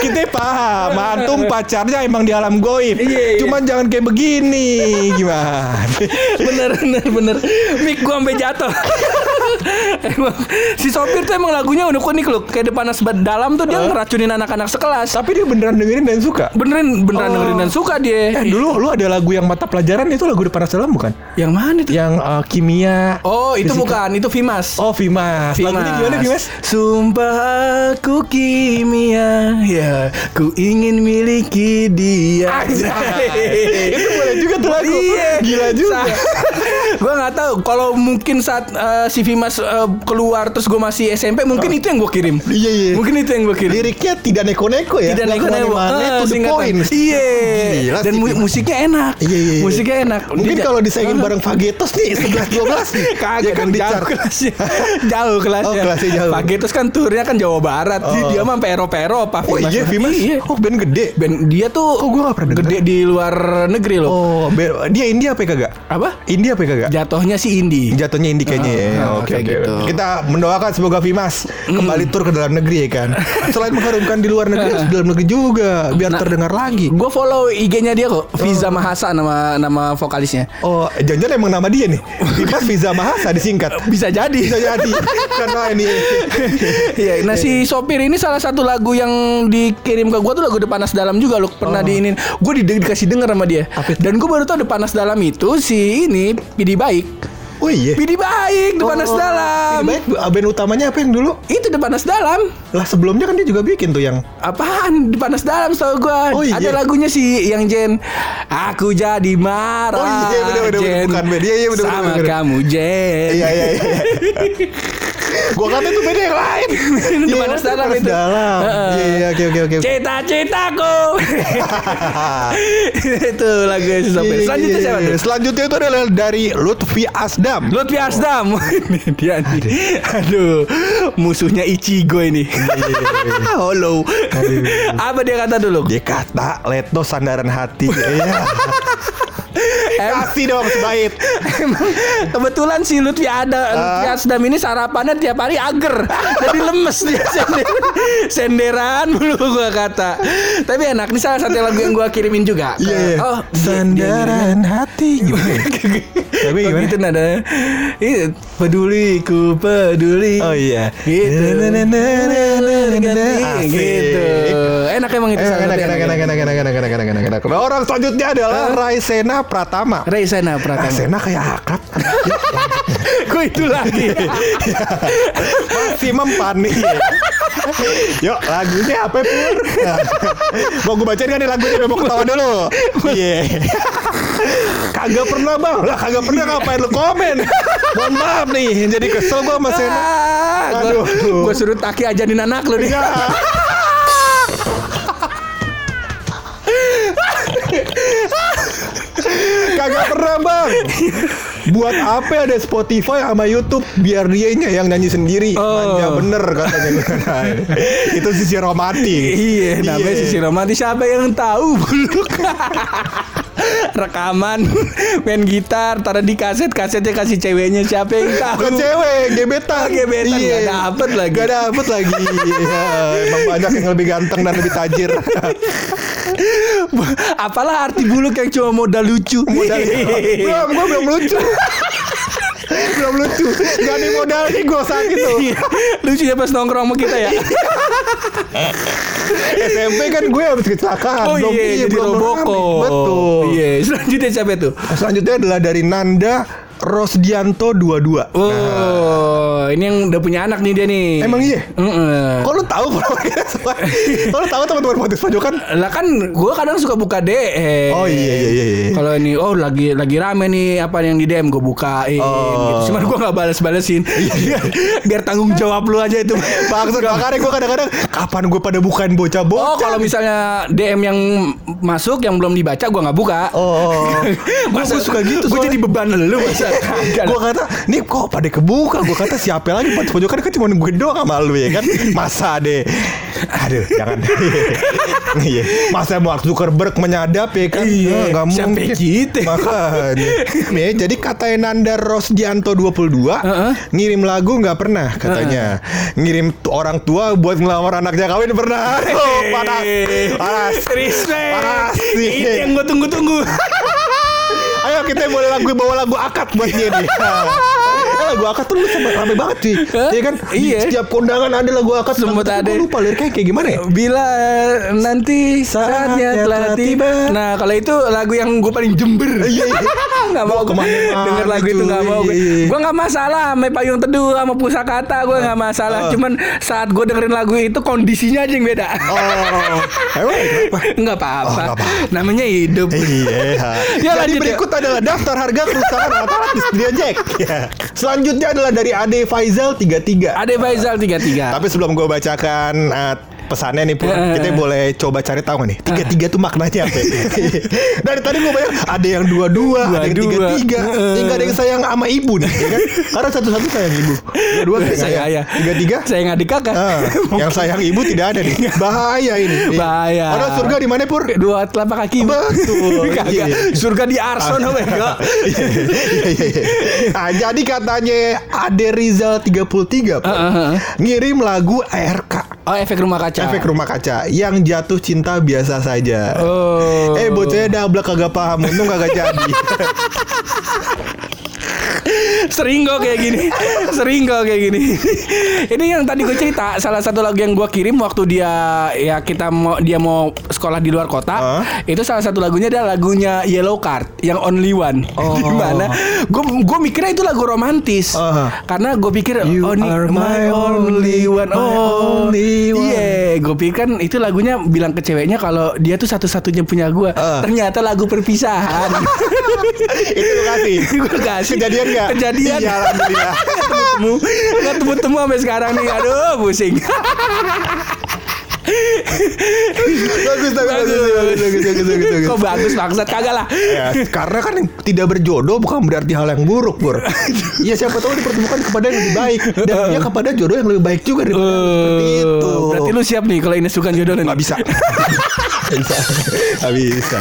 Kita paham, antum pacarnya emang di alam goib. Iya, iya. Cuman jangan kayak begini, gimana? bener bener bener Mik gua sampai jatuh emang si sopir tuh emang lagunya udah unik loh kayak di panas Bad dalam tuh dia ngeracunin anak-anak sekelas Tapi dia beneran dengerin dan suka. beneran beneran Oh. dengerin dan suka dia Eh dulu lu ada lagu yang mata pelajaran itu lagu Depanas Dalam bukan? yang mana itu Yang uh, kimia. oh itu fisika. bukan itu Vimas Oh Vimas. Lagunya gimana Vimas? Sumpah aku kimia Ya ku ingin miliki dia <laughs> itu boleh juga tuh lagu. Iya Gila juga. <laughs> gue nggak tahu kalau mungkin saat eh, si Vimas eh, keluar terus gue masih SMP mungkin itu yang gue kirim Iya iya. mungkin itu yang gue kirim Liriknya tidak neko-neko ya. tidak aneh-aneh Eh, to the singkatan. point. Iya. Dan mu- musiknya enak. Iya, iya, iya. Musiknya enak. Mungkin kalau disaingin bareng Fagetos nih 11 12 nih. Kagak <laughs> ya kan dong, di jauh kelasnya Jauh kelasnya Oh, kelasnya jauh. Terus kan turnya kan Jawa Barat Oh. Dia mah sampai Eropa-Eropa Oh iya Vimas. Iya Oh band gede. Ben, dia tuh Kok gua nggak pernah denger? Gede di luar negeri loh Oh, be- dia India apa ya kagak? Apa? India apa ya kagak? Jatuhnya sih indie Jatuhnya Indi kayaknya ya. Ah, Oke oke. gitu. Kita mendoakan semoga Vimas kembali tur ke dalam negeri ya kan. Selain mengharumkan di luar negeri, harus di dalam negeri juga biar Nah. terdengar lagi. Gue follow IG-nya dia kok Viza Mahasa nama nama vokalisnya Oh, jangan-jangan emang nama dia nih. Vimas Viza Mahasa disingkat. Bisa jadi Bisa jadi. Karena ini <laughs> Iya, nah si sopir ini salah satu lagu yang dikirim ke gua tuh lagu Depanas Dalam juga lo pernah diinin. Gue di, dikasih denger sama dia. Oh. Dan gue baru tahu Depanas Dalam itu si ini Pidi Baik. Oh iya. Pidi Baik Depanas Oh, Dalam. Baik, band utamanya apa yang dulu? Itu Depanas Dalam. Lah sebelumnya kan dia juga bikin tuh yang Apaan Depanas Dalam setahu gua. Oh, iya. Ada lagunya si yang Jen. Aku jadi marah. Oh, iya, bener, bener, Jen. bukan band. Iya, iya, bener, Sama bener, bener. kamu Jen. Iya iya iya. <laughs> Gua kata itu beda yang lain. Depanas Iya, Dalam itu. Dalam. Iya iya oke oke oke. Cita-citaku. <laughs> itu lagu sopir. Iya, Selanjutnya iya, siapa iya. tuh? Selanjutnya itu adalah dari Lutfi Asdam. Lutfi Asdam. <laughs> Ini dia nih. Aduh. Musuhnya Ichigo ini. <laughs> Halo. Apa dia kata dulu? Dia kata Letno sandaran hati. <laughs> Iya. Kasih dong sebaik. Kebetulan si Lutfi ada Lutfi Asdam ini sarapannya tiap hari ager Jadi lemes dia <laughs> senderan, senderan mulu gua kata Tapi enak Ini salah satu lagu yang gua kirimin juga ke- Iya. iya. Oh sandaran hati <laughs> gimana? Tapi Oh, gimana? gitu nada Ini peduli ku peduli Oh iya. Gitu. Gitu Enak emang itu Enak, enak, enak, enak, enak, enak, enak, enak, enak. Nah, orang selanjutnya adalah Raisena Pratama. Raisena Ah, Pratama Sena kayak akrab. <laughs> Kok itu lagi Masih mempan nih. Yuk lagunya apa Pur? mau gue bacain kan nih lagunya mau ketawa dulu. Iya. kagak pernah bang. Lah kagak pernah ngapain lu komen? Mohon maaf nih. Jadi kesel gue sama Sena. Aduh Aduh. Gue suruh Taki ajanin anak lu nih kagak pernah bang. Buat apa ada Spotify sama YouTube biar dia yang nyanyi sendiri. Oh. Manja bener katanya. <laughs> Itu sisi romantis. Iya, namanya Iya. sisi romantis siapa yang tahu buluk. <laughs> Rekaman <laughs> main gitar taruh di kaset kasetnya kasih ceweknya siapa yang <laughs> tahu Bukan cewek, gebetan. Gebetan, Iya. nggak dapet lagi. Gak dapet lagi. <laughs> Iya, Emang banyak yang lebih ganteng dan lebih tajir. apalah arti buluk yang cuma modal lucu Modal belum, gue belum lucu. <laughs> belum lucu. Gak ada modalnya gue saat itu. Iya, lucunya pas nongkrong sama kita ya <laughs> SMP kan gue habis kecelakaan. oh Belum- iya jadi belum roboko. Betul. iya selanjutnya siapa tuh Selanjutnya adalah dari Nanda Rosdianto 22. Oh, ini yang udah punya anak nih dia nih. Emang iya? Heeh. Kok lu tahu <laughs> Kok lu tahu teman-teman podcast pojokan? Lah kan gue kadang suka buka DM. Oh iya iya iya. iya. Kalau ini oh lagi lagi rame nih apa yang di DM gue bukain Oh. gitu. Cuman gue nggak balas-balesin. <laughs> Iya. Biar tanggung jawab lu aja itu. Maksud makanya gue kadang-kadang kapan gue pada bukain Oh bocah-bocah. kalau misalnya DM yang masuk yang belum dibaca gue nggak buka. Oh, <laughs> gue suka gitu. Gue jadi beban lu masa. Gue kata, nih kok pada kebuka? Gue kata siapa lagi podcast pojokan kan cuma gue doang sama lu ya kan? Masa deh, aduh jangan. <laughs> Iya, masa Mark Zuckerberg menyadap ya kan? Iya, nggak siapa mungkin. kita? Makanya, nih jadi kata Nanda Rosdianto 22 Heeh. ngirim lagu nggak pernah katanya. Ngirim tu- orang tua buat ngelamar anaknya kawin pernah. Oh, panas, panas. Panas. Ini yang gue tunggu-tunggu. <laughs> Ayo kita boleh lagu bawa lagu akad buat dia nih. <laughs> Eh, lagu akad tuh lu rame banget sih. Iya kan? Iya. setiap kondangan ada lagu akad. Sempet ada. lupa liriknya kayak gimana ya? Bila nanti saatnya telah tiba. Nah kalau itu lagu yang gue paling jember. Iya, iya. <laughs> nggak mau ke mana-mana <laughs> denger lagu itu nggak mau. tuh, iya. Gue nggak masalah sama payung teduh sama pusakata gue nggak masalah. Oh. Cuman saat gue dengerin lagu itu kondisinya aja yang beda. Oh, <laughs> emang apa-apa. Oh, nggak apa-apa. Namanya hidup. Iya. Ya, Jadi lanjut ya. berikut adalah daftar harga kerusakan alat-alat di studio Jack. Ya. Selanjutnya adalah dari Ade Faizal 33. Ada Faisal 33. Tapi sebelum gue bacakan uh, pesannya nih, Pur, Eh. kita boleh coba cari tahu nih? Tiga tiga tuh maknanya apa? ya? <laughs> Dari tadi gue banyak ada yang dua dua, ada yang tiga tiga, Eh. hingga ada yang sayang sama ibu nih, ya kan? Karena satu satu sayang ibu, dua dua sayang Saya ayah, tiga tiga. Saya nggak kakak. Ah, yang sayang ibu tidak ada nih, <laughs> bahaya ini. Bahaya. Orang surga di mana pur? Dua telapak kaki. Betul. <laughs> Kagak. Iya. Surga di Arson apa enggak? Iya, iya, iya. Nah, jadi katanya Ade Rizal 33 Pur, Ah, ah, ah. ngirim lagu ARK Oh efek rumah kaca. Efek rumah kaca yang jatuh cinta biasa saja. Oh. Eh bocahnya dablek kagak paham untung kagak jadi. <laughs> Sering kok kayak gini Sering kok kayak gini Ini yang tadi gue cerita Salah satu lagu yang gue kirim Waktu dia Ya kita mau Dia mau sekolah di luar kota Hah? Itu salah satu lagunya adalah lagunya Yellow Card Yang Only One Oh. <laughs> Di mana Gue gue mikirnya itu lagu romantis Aha. Karena gue pikir You oh, are my only one my Oh only one. Iya Gue pikir kan itu lagunya Bilang ke ceweknya Kalau dia tuh satu-satunya punya gue Ah. Ternyata lagu perpisahan <laughs> Itu lu kasih. Gue kasih Kejadian nggak? Kejadian Iya, alhamdulillah. temu nggak temu sampai sekarang nih aduh pusing bagus, bagus, bagus, bagus, bagus, bagus, bagus, bagus. kok bagus maksud kagak lah Ya, karena kan yang tidak berjodoh bukan berarti hal yang buruk, Bur. Iya, siapa tahu dipertemukan kepada yang lebih baik dan dia kepada jodoh yang lebih baik juga daripada yang seperti itu. Berarti lu siap nih kalau ini suka jodoh nih nggak bisa. Nggak bisa. Nggak bisa.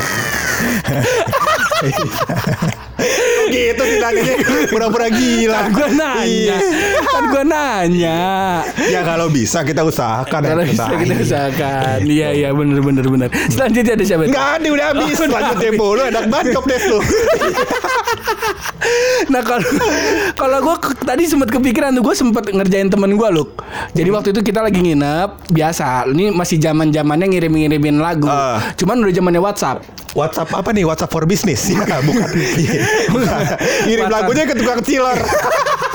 Gitu sih nanyanya pura-pura gila. kan gue nanya Iya. kan gue nanya Ya kalau bisa kita usahakan kalau yang bisa kita usahakan iya iya bener bener bener selanjutnya ada siapa Enggak ada udah habis. Oh, udah Lanjut habis. tempo lu enak banget job desk lu. <laughs> Nah kalau kalau gue tadi sempat kepikiran tuh gue sempat ngerjain temen gue loh. Jadi waktu itu kita lagi nginep biasa. Ini masih zaman zamannya ngirim ngirimin lagu. Ah. Cuman udah zamannya WhatsApp. WhatsApp apa nih? WhatsApp for business. <laughs> Ya, bukan. Bukan. <laughs> Ngirim WhatsApp. lagunya ke tukang cilor. <laughs>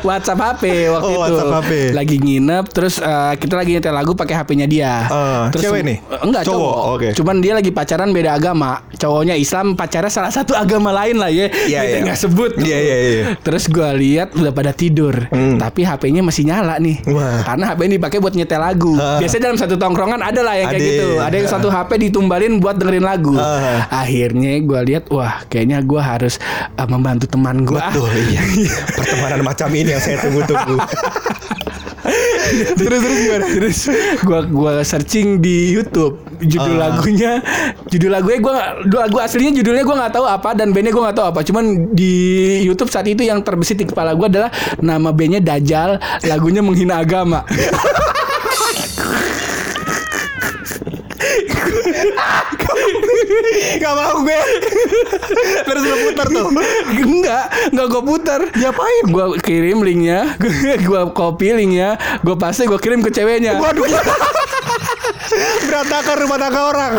WhatsApp HP waktu Oh, itu. WhatsApp HP. Lagi nginep terus eh, kita lagi nyetel lagu pakai HP-nya dia. Eh, cewek nih? Eh, Enggak, Cowok, cowok. oke. Cuman dia lagi pacaran beda agama. Cowoknya Islam, pacarnya salah satu agama lain lah ya. Iya, Kita iya. nggak sebut. Iya, iya, iya. Terus gua lihat udah pada tidur, Hmm. tapi HP-nya masih nyala nih. Wah. Karena HP ini dipakai buat nyetel lagu. Ah. Biasanya dalam satu tongkrongan ada lah yang kayak gitu. Ada yang satu HP ditumbalin buat dengerin lagu. Ah. Akhirnya gua lihat, wah, kayaknya gua harus eh, membantu teman gua. Betul, iya. <laughs> Pertemanan macam ini yang saya tunggu-tunggu. <laughs> terus terus gimana? Terus gua gua searching di YouTube judul Ah. lagunya, judul lagunya gua lagu aslinya judulnya gua nggak tahu apa dan bandnya gua nggak tahu apa. Cuman di YouTube saat itu yang terbesit di kepala gua adalah nama bandnya Dajjal, lagunya menghina agama. <laughs> <laughs> Gak mau gue. terus lu putar tuh. enggak, enggak gua putar. Diapain? Gua kirim linknya, <laughs> gua copy linknya, gua paste, gua kirim ke ceweknya. Waduh. <laughs> Berantakan rumah tangga orang.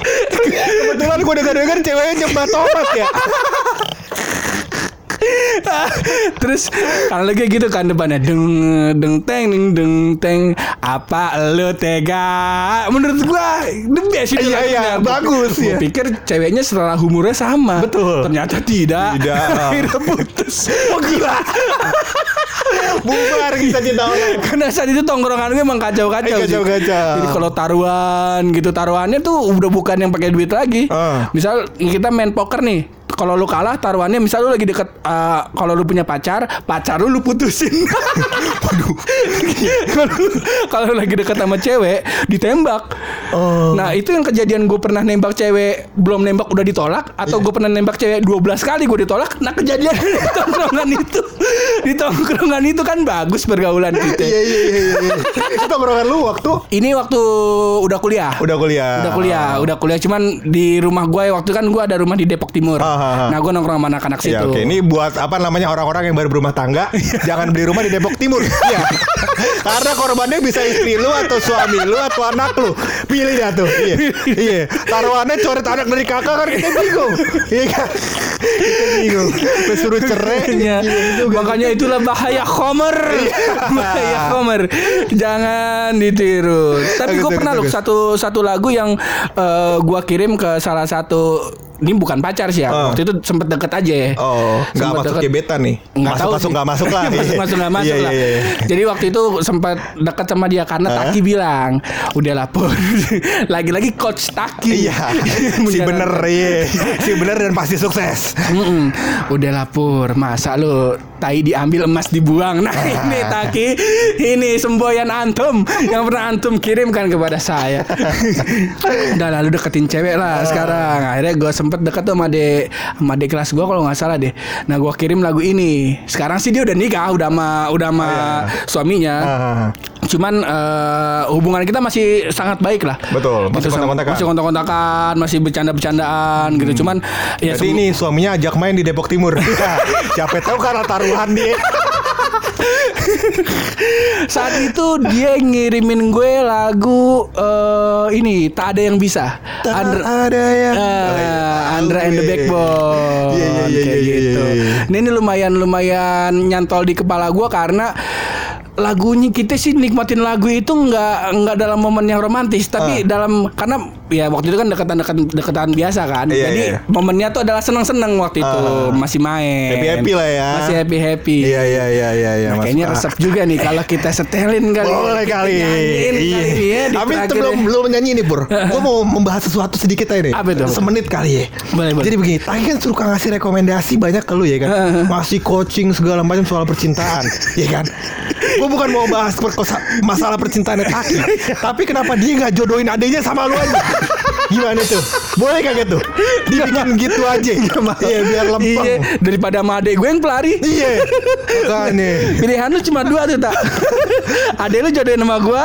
Kebetulan gue dengar-dengar ceweknya nyembah tomat ya. <laughs> Terus kalau lagi gitu kan depannya deng deng teng deng deng teng apa lu tega menurut gua the best itu Iya, iya, Gua- bagus, gua iya. pikir ceweknya setelah humornya sama Betul. ternyata tidak Tidak. <laughs> akhirnya putus oh gila <laughs> Bubar kita cinta orang. karena saat itu tongkrongan gue emang kacau-kacau Eh, kacau-kacau. Jadi kalau taruhan gitu taruhannya tuh udah bukan yang pakai duit lagi. Ah. Misal kita main poker nih. Kalau lu kalah taruhannya misal lu lagi deket eh, kalau lu punya pacar, pacar lu lu putusin. <laughs> Waduh. Kalau lagi deket sama cewek ditembak. Oh. Nah, itu yang kejadian gue pernah nembak cewek belum nembak udah ditolak atau Iya. gue pernah nembak cewek 12 kali gue ditolak. Nah, kejadian <laughs> di tongkrongan itu di tongkrongan itu kan bagus pergaulan kita. Iya iya iya. Itu tongkrongan lu waktu Ini waktu udah kuliah. udah kuliah. Udah kuliah, udah kuliah. Cuman di rumah gue waktu kan gue ada rumah di Depok Timur. Ah. <laughs> Nah gue nongkrong sama anak-anak situ. Ya oke, ini buat apa namanya orang-orang yang baru berumah tangga, <laughs> jangan beli rumah di Depok Timur. <laughs> Iya. Karena korbannya bisa istri lu atau suami lu atau anak lu. Pilih dah tuh. Iya. Iya. Taruhannya coret anak dari kakak kan kita bingung. Iya kan? Bingung. Suruh cerai. Iya. Iya, Makanya itulah bahaya Homer. bahaya Homer. Jangan ditiru. Tapi gue pernah loh satu satu lagu yang eh, gua kirim ke salah satu ini bukan pacar sih ya. Oh. Waktu itu sempet deket aja ya. Oh, nggak Sempet masuk deket. gebetan nih. Nggak masuk tahu masuk nggak masuk lah. <laughs> masuk masuk nggak masuk Iya, lah. iya, iya. Jadi waktu itu sempat dekat sama dia karena Hah? Taki bilang udah lapor. <laughs> Lagi-lagi coach Taki. Iya. <laughs> si bener iya. Si bener dan pasti sukses. Mm-mm. Udah lapor Masa lu. Tai diambil emas dibuang. Nah <laughs> ini Taki Ini semboyan antum. Yang pernah antum kirimkan kepada saya. <laughs> Udah lalu deketin cewek lah sekarang. Akhirnya gue sempet deket tuh sama adek Sama adek kelas gue kalau nggak salah deh. Nah gue kirim lagu ini. Sekarang sih dia udah nikah Udah sama, udah sama suaminya. Ah. Cuman eh, hubungan kita masih sangat baik lah Betul, masih Gitu, kontak-kontakan. Masih kontak-kontakan Masih bercanda-bercandaan gitu Cuman ya Jadi sem- ini suaminya ajak main di Depok Timur. <laughs> Siapa tahu karena taruhan dia. Saat itu dia ngirimin gue lagu eh, ini tak ada yang bisa. Andra, ada yang eh, Andra and the Backbone. Iya, iya, iya, kayak iya, gitu. iya, iya. Nah, ini lumayan lumayan nyantol di kepala gue karena lagunya kita sih nikmatin lagu itu nggak nggak dalam momen yang romantis tapi dalam karena ya waktu itu kan deketan deketan deketan biasa kan. Iya, jadi iya. momennya tuh adalah seneng seneng waktu itu Ah. masih main Happy-happy lah ya. masih happy happy Iya iya iya iya iya. Nah, kayaknya resep juga nih kalau kita setelin kali. Boleh kali. nyanyiin kali Iya. ini ya Tapi itu terakhir belum ya. belum nyanyi nih Pur. <laughs> Gue mau membahas sesuatu sedikit aja nih. Apa itu? Semenit kali ya. Boleh, boleh. Jadi begini, Taki kan suka ngasih rekomendasi banyak ke lu ya kan. <laughs> Ngasih coaching segala macam soal percintaan, <laughs> ya kan. Gue bukan mau bahas perkosa, masalah percintaan Taki, <laughs> tapi kenapa dia nggak jodohin adanya sama lu aja? Gimana tuh? Boleh kagak tuh? Dibikin <laughs> gitu aja. Iya, biar lempeng. Iya, daripada sama adek gue yang pelari. Iya. Makanya. Pilihan lu cuma dua tuh tak Adek lu jodohin sama gua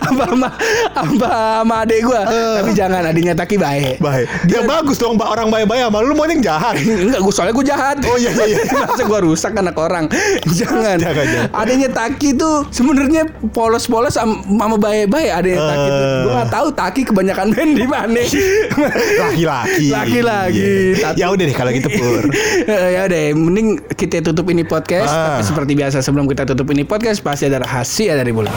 Apa sama Apa sama adek gua Eh. Tapi jangan adiknya Taki baik Baik. Dia bagus dong, orang baik-baik sama lu mau yang jahat. Enggak, gue soalnya gue jahat. Oh, iya, iya, iya. Masa gue rusak anak orang. Jangan. Jangan, jangan. Adanya Taki tuh sebenarnya polos-polos am- sama baik-baik adanya Taki tuh. Eh. Gue gak tahu Taki kebanyakan main di Gimana? <laughs> Laki-laki. Laki-laki. Iya. Ya udah deh kalau gitu Pur. <laughs> Eh, ya udah, mending kita tutup ini podcast. Ah. Tapi seperti biasa sebelum kita tutup ini podcast pasti ada rahasia dari bulan.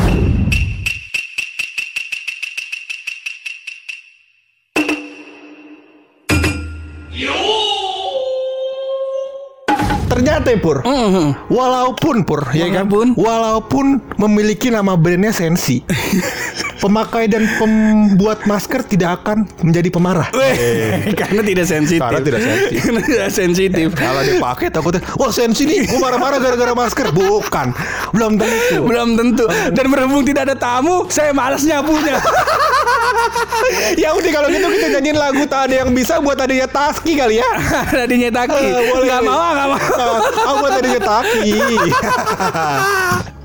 Ternyata ya, Pur. Mhm. Walaupun Pur, ya kan? Walaupun. Walaupun memiliki nama brandnya Sensi. <laughs> pemakai dan pembuat masker tidak akan menjadi pemarah. Weh, <laughs> karena tidak sensitif. Karena tidak sensitif. <laughs> Karena tidak sensitif. Kalau dipakai takutnya, wah sensi nih, gue marah-marah gara-gara masker. Bukan, belum tentu. Belum tentu. Dan berhubung tidak ada tamu, saya malas nyapunya. ya udah kalau gitu kita nyanyiin lagu tak ada yang bisa buat adanya Taski kali ya. Eh, boleh, Gak boleh. mau, gak mau. Buat adanya Taki. <laughs>